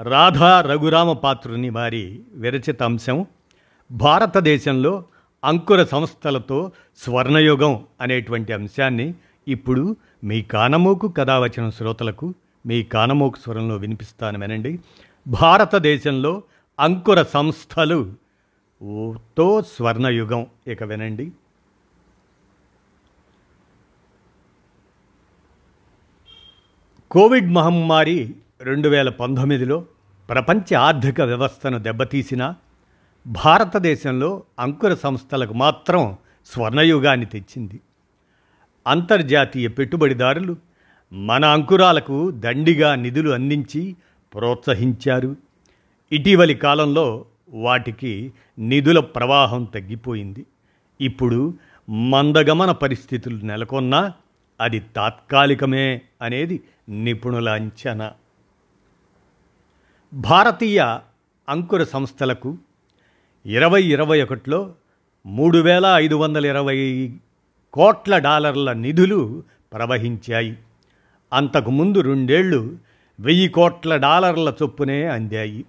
రాధా రఘురామ పాత్రుని వారి విరచిత అంశం భారతదేశంలో అంకుర సంస్థలతో స్వర్ణయుగం అనేటువంటి అంశాన్ని ఇప్పుడు మీ కానమోకు కథావచన శ్రోతలకు మీ కానమోకు స్వరంలో వినిపిస్తాను వినండి. భారతదేశంలో అంకుర సంస్థలు తో స్వర్ణయుగం ఇక వినండి. కోవిడ్ మహమ్మారి రెండు వేల పంతొమ్మిదిలో ప్రపంచ ఆర్థిక వ్యవస్థను దెబ్బతీసిన భారతదేశంలో అంకుర సంస్థలకు మాత్రం స్వర్ణయుగాన్ని తెచ్చింది. అంతర్జాతీయ పెట్టుబడిదారులు మన అంకురాలకు దండిగా నిధులు అందించి ప్రోత్సహించారు. ఇటీవలి కాలంలో వాటికి నిధుల ప్రవాహం తగ్గిపోయింది. ఇప్పుడు మందగమన పరిస్థితులు నెలకొన్నా అది తాత్కాలికమే అనేది నిపుణుల అంచనా. భారతీయ అంకుర సంస్థలకు ఇరవై ఇరవై ఒకటిలో మూడు వేల ఐదు వందల ఇరవై కోట్ల డాలర్ల నిధులు ప్రవహించాయి. అంతకుముందు రెండేళ్ళు వెయ్యి కోట్ల డాలర్ల చొప్పునే అందాయి.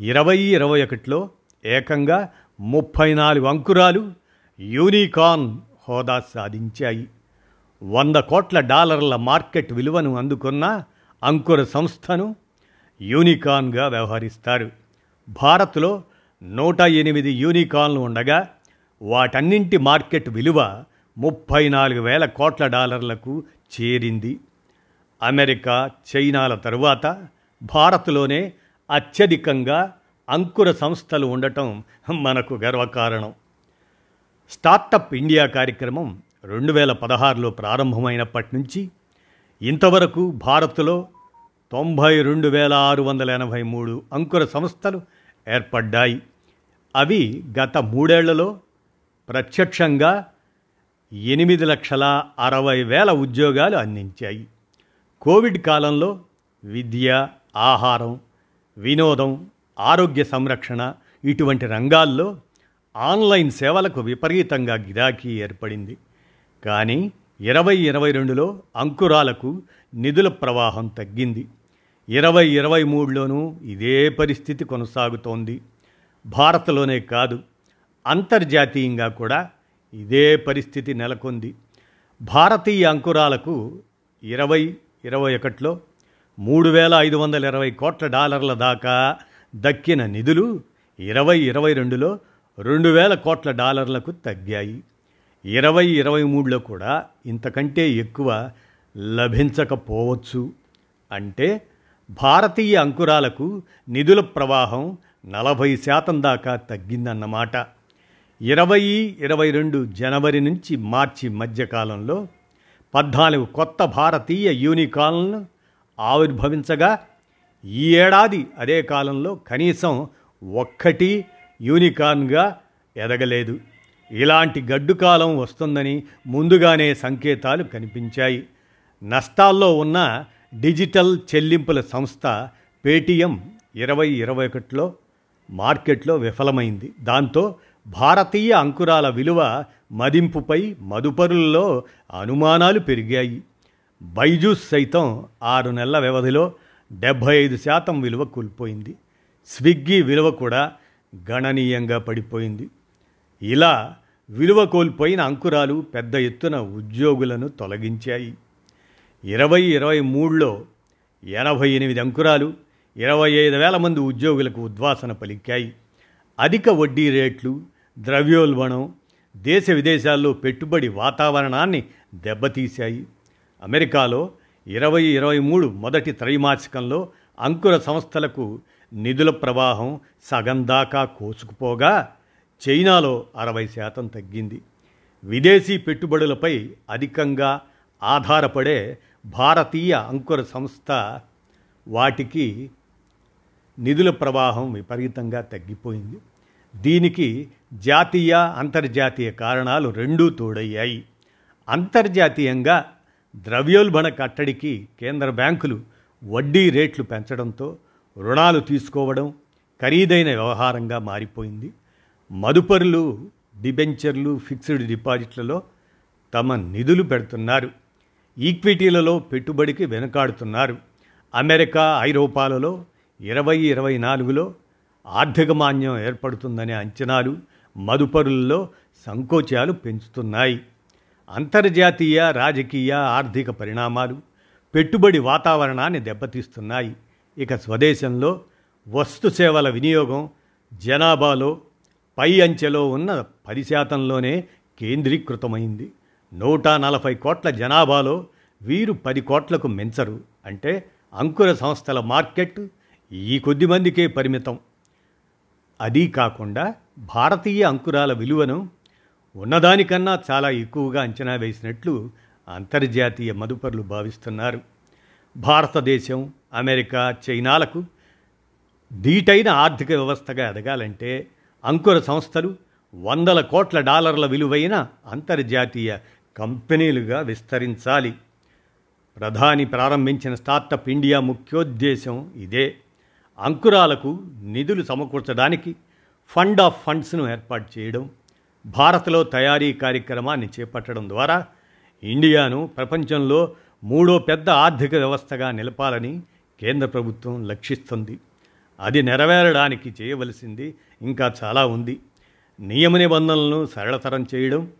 ఇరవై ఇరవై ఒకటిలో ఏకంగా ముప్పై నాలుగు అంకురాలు యూనికాన్ హోదా సాధించాయి. వంద కోట్ల డాలర్ల మార్కెట్ విలువను అందుకున్న అంకుర సంస్థను యూనికాన్గా వ్యవహరిస్తారు. భారత్లో నూట ఎనిమిది యూనికాన్లు ఉండగా వాటన్నింటి మార్కెట్ విలువ ముప్పై నాలుగు వేల కోట్ల డాలర్లకు చేరింది. అమెరికా చైనాల తరువాత భారత్లోనే అత్యధికంగా అంకుర సంస్థలు ఉండటం మనకు గర్వకారణం. స్టార్టప్ ఇండియా కార్యక్రమం రెండు వేల పదహారులో ప్రారంభమైనప్పటి నుంచి ఇంతవరకు భారత్లో తొంభై రెండు వేల ఆరు వందల ఎనభై మూడు అంకుర సంస్థలు ఏర్పడ్డాయి. అవి గత మూడేళ్ళలో ప్రత్యక్షంగా ఎనిమిది లక్షల అరవై వేల ఉద్యోగాలు అందించాయి. కోవిడ్ కాలంలో విద్య ఆహారం వినోదం ఆరోగ్య సంరక్షణ ఇటువంటి రంగాల్లో ఆన్లైన్ సేవలకు విపరీతంగా గిరాకీ ఏర్పడింది. కానీ ఇరవై ఇరవై రెండులో అంకురాలకు నిధుల ప్రవాహం తగ్గింది. ఇరవై ఇరవై మూడులోనూ ఇదే పరిస్థితి కొనసాగుతోంది. భారత్లోనే కాదు అంతర్జాతీయంగా కూడా ఇదే పరిస్థితి నెలకొంది. భారతీయ అంకురాలకు ఇరవై ఇరవై ఒకటిలో మూడు వేల ఐదు వందల ఇరవై కోట్ల డాలర్ల దాకా దక్కిన నిధులు ఇరవై ఇరవై రెండులో రెండు వేల కోట్ల డాలర్లకు తగ్గాయి. ఇరవై ఇరవై మూడులో కూడా ఇంతకంటే ఎక్కువ లభించకపోవచ్చు. అంటే భారతీయ అంకురాలకు నిధుల ప్రవాహం నలభై శాతం దాకా తగ్గిందన్నమాట. ఇరవై ఇరవై రెండు జనవరి నుంచి మార్చి మధ్యకాలంలో పద్నాలుగు కొత్త భారతీయ యూనికాన్లను ఆవిర్భవించగా ఈ ఏడాది అదే కాలంలో కనీసం ఒక్కటి యూనికాన్గా ఎదగలేదు. ఇలాంటి గడ్డు కాలం వస్తుందని ముందుగానే సంకేతాలు కనిపించాయి. నష్టాల్లో ఉన్న డిజిటల్ చెల్లింపుల సంస్థ పేటీఎం ఇరవై ఇరవై ఒకటిలో మార్కెట్లో విఫలమైంది. దాంతో భారతీయ అంకురాల విలువ మదింపుపై మదుపరులలో అనుమానాలు పెరిగాయి. బైజూస్ సైతం ఆరు నెలల వ్యవధిలో డెబ్భై ఐదు శాతం విలువ కోల్పోయింది. స్విగ్గీ విలువ కూడా గణనీయంగా పడిపోయింది. ఇలా విలువ కోల్పోయిన అంకురాలు పెద్ద ఎత్తున ఉద్యోగులను తొలగించాయి. ఇరవై ఇరవై మూడులో ఎనభై ఎనిమిది అంకురాలు ఇరవై ఐదు వేల మంది ఉద్యోగులకు ఉద్వాసన పలికాయి. అధిక వడ్డీ రేట్లు ద్రవ్యోల్బణం దేశ విదేశాల్లో పెట్టుబడి వాతావరణాన్ని దెబ్బతీశాయి. అమెరికాలో ఇరవై ఇరవై మూడు మొదటి త్రైమాసికంలో అంకుర సంస్థలకు నిధుల ప్రవాహం సగం దాకా కోసుకుపోగా చైనాలో అరవై శాతం తగ్గింది. విదేశీ పెట్టుబడులపై అధికంగా ఆధారపడే భారతీయ అంకుర సంస్థ వాటికి నిధుల ప్రవాహం విపరీతంగా తగ్గిపోయింది. దీనికి జాతీయ అంతర్జాతీయ కారణాలు రెండూ తోడయ్యాయి. అంతర్జాతీయంగా ద్రవ్యోల్బణ కట్టడికి కేంద్ర బ్యాంకులు వడ్డీ రేట్లు పెంచడంతో రుణాలు తీసుకోవడం ఖరీదైన వ్యవహారంగా మారిపోయింది. మదుపరులు డిబెంచర్లు ఫిక్స్డ్ డిపాజిట్లలో తమ నిధులు పెడుతున్నారు. ఈక్విటీలలో పెట్టుబడికి వెనుకాడుతున్నారు. అమెరికా ఐరోపాలలో ఇరవై ఇరవై నాలుగులో ఆర్థిక మాన్యం ఏర్పడుతుందనే అంచనాలు మదుపరులలో సంకోచాలు పెంచుతున్నాయి. అంతర్జాతీయ రాజకీయ ఆర్థిక పరిణామాలు పెట్టుబడి వాతావరణాన్ని దెబ్బతీస్తున్నాయి. ఇక స్వదేశంలో వస్తు సేవల వినియోగం జనాభాలో పై అంచెలో ఉన్న పది శాతంలోనే కేంద్రీకృతమైంది. నూట నలభై కోట్ల జనాభాలో వీరు పది కోట్లకు మించరు అంటే అంకుర సంస్థల మార్కెట్ ఈ కొద్ది మందికే పరిమితం. అదీ కాకుండా భారతీయ అంకురాల విలువను ఉన్నదానికన్నా చాలా ఎక్కువగా అంచనా వేసినట్లు అంతర్జాతీయ మదుపరులు భావిస్తున్నారు. భారతదేశం అమెరికా చైనాలకు ధీటైన ఆర్థిక వ్యవస్థగా ఎదగాలంటే అంకుర సంస్థలు వందల కోట్ల డాలర్ల విలువైన అంతర్జాతీయ కంపెనీలుగా విస్తరించాలి. ప్రధాని ప్రారంభించిన స్టార్టప్ ఇండియా ముఖ్యోద్దేశం ఇదే. అంకురాలకు నిధులు సమకూర్చడానికి ఫండ్ ఆఫ్ ఫండ్స్ను ఏర్పాటు చేయడం భారత్లో తయారీ కార్యక్రమాన్ని చేపట్టడం ద్వారా ఇండియాను ప్రపంచంలో మూడో పెద్ద ఆర్థిక వ్యవస్థగా నిలపాలని కేంద్ర ప్రభుత్వం లక్షిస్తుంది అది నెరవేరడానికి చేయవలసింది ఇంకా చాలా ఉంది. నియమ నిబంధనలను సరళతరం చేయడం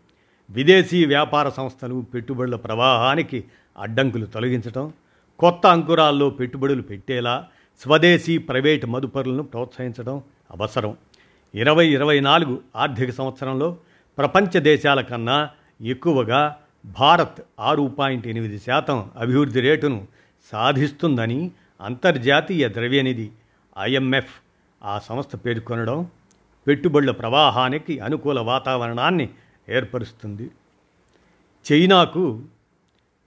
విదేశీ వ్యాపార సంస్థలు పెట్టుబడుల ప్రవాహానికి అడ్డంకులు తొలగించటం కొత్త అంకురాల్లో పెట్టుబడులు పెట్టేలా స్వదేశీ ప్రైవేటు మదుపరులను ప్రోత్సహించడం అవసరం. ఇరవై ఇరవై నాలుగు ఆర్థిక సంవత్సరంలో ప్రపంచ దేశాల కన్నా ఎక్కువగా భారత్ ఆరు పాయింట్ ఎనిమిది శాతం అభివృద్ధి రేటును సాధిస్తుందని అంతర్జాతీయ ద్రవ్యనిధి ఐఎంఎఫ్ ఆ సంస్థ పేర్కొనడం పెట్టుబడుల ప్రవాహానికి అనుకూల వాతావరణాన్ని ఏర్పరుస్తుంది. చైనాకు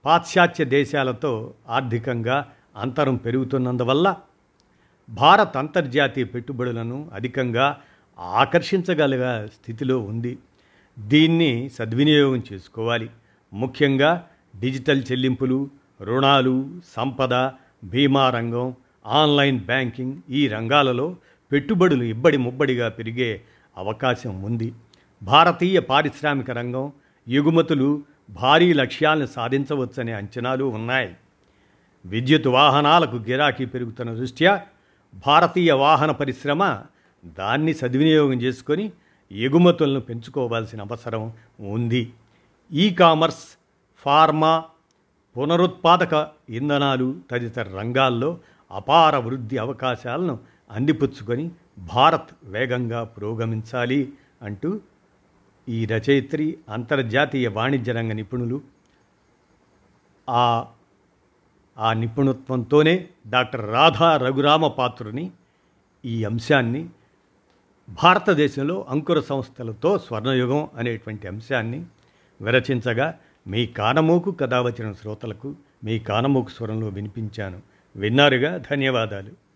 పాశ్చాత్య దేశాలతో ఆర్థికంగా అంతరం పెరుగుతున్నందువల్ల భారత్ అంతర్జాతీయ పెట్టుబడులను అధికంగా ఆకర్షించగలిగ స్థితిలో ఉంది. దీన్ని సద్వినియోగం చేసుకోవాలి. ముఖ్యంగా డిజిటల్ చెల్లింపులు రుణాలు సంపద బీమా రంగం ఆన్లైన్ బ్యాంకింగ్ ఈ రంగాలలో పెట్టుబడులు ఇబ్బడి ముబ్బడిగా పెరిగే అవకాశం ఉంది. భారతీయ పారిశ్రామిక రంగం ఎగుమతులు భారీ లక్ష్యాలను సాధించవచ్చనే అంచనాలు ఉన్నాయి. విద్యుత్ వాహనాలకు గిరాకీ పెరుగుతున్న దృష్ట్యా భారతీయ వాహన పరిశ్రమ దాన్ని సద్వినియోగం చేసుకొని ఎగుమతులను పెంచుకోవాల్సిన అవసరం ఉంది. ఈ కామర్స్ ఫార్మా పునరుత్పాదక ఇంధనాలు తదితర రంగాల్లో అపార వృద్ధి అవకాశాలను అందిపుచ్చుకొని భారత్ వేగంగా పురోగమించాలి అంటూ ఈ రచయిత్రి అంతర్జాతీయ వాణిజ్య రంగ నిపుణులు. ఆ ఆ నిపుణత్వంతోనే డాక్టర్ రాధా రఘురామ పాత్రుని ఈ అంశాన్ని భారతదేశంలో అంకుర సంస్థలతో స్వర్ణయుగం అనేటువంటి అంశాన్ని విరచించగా మీ కానమోకు కథ వచ్చిన శ్రోతలకు మీ కానమోకు స్వరంలో వినిపించాను. విన్నారుగా? ధన్యవాదాలు.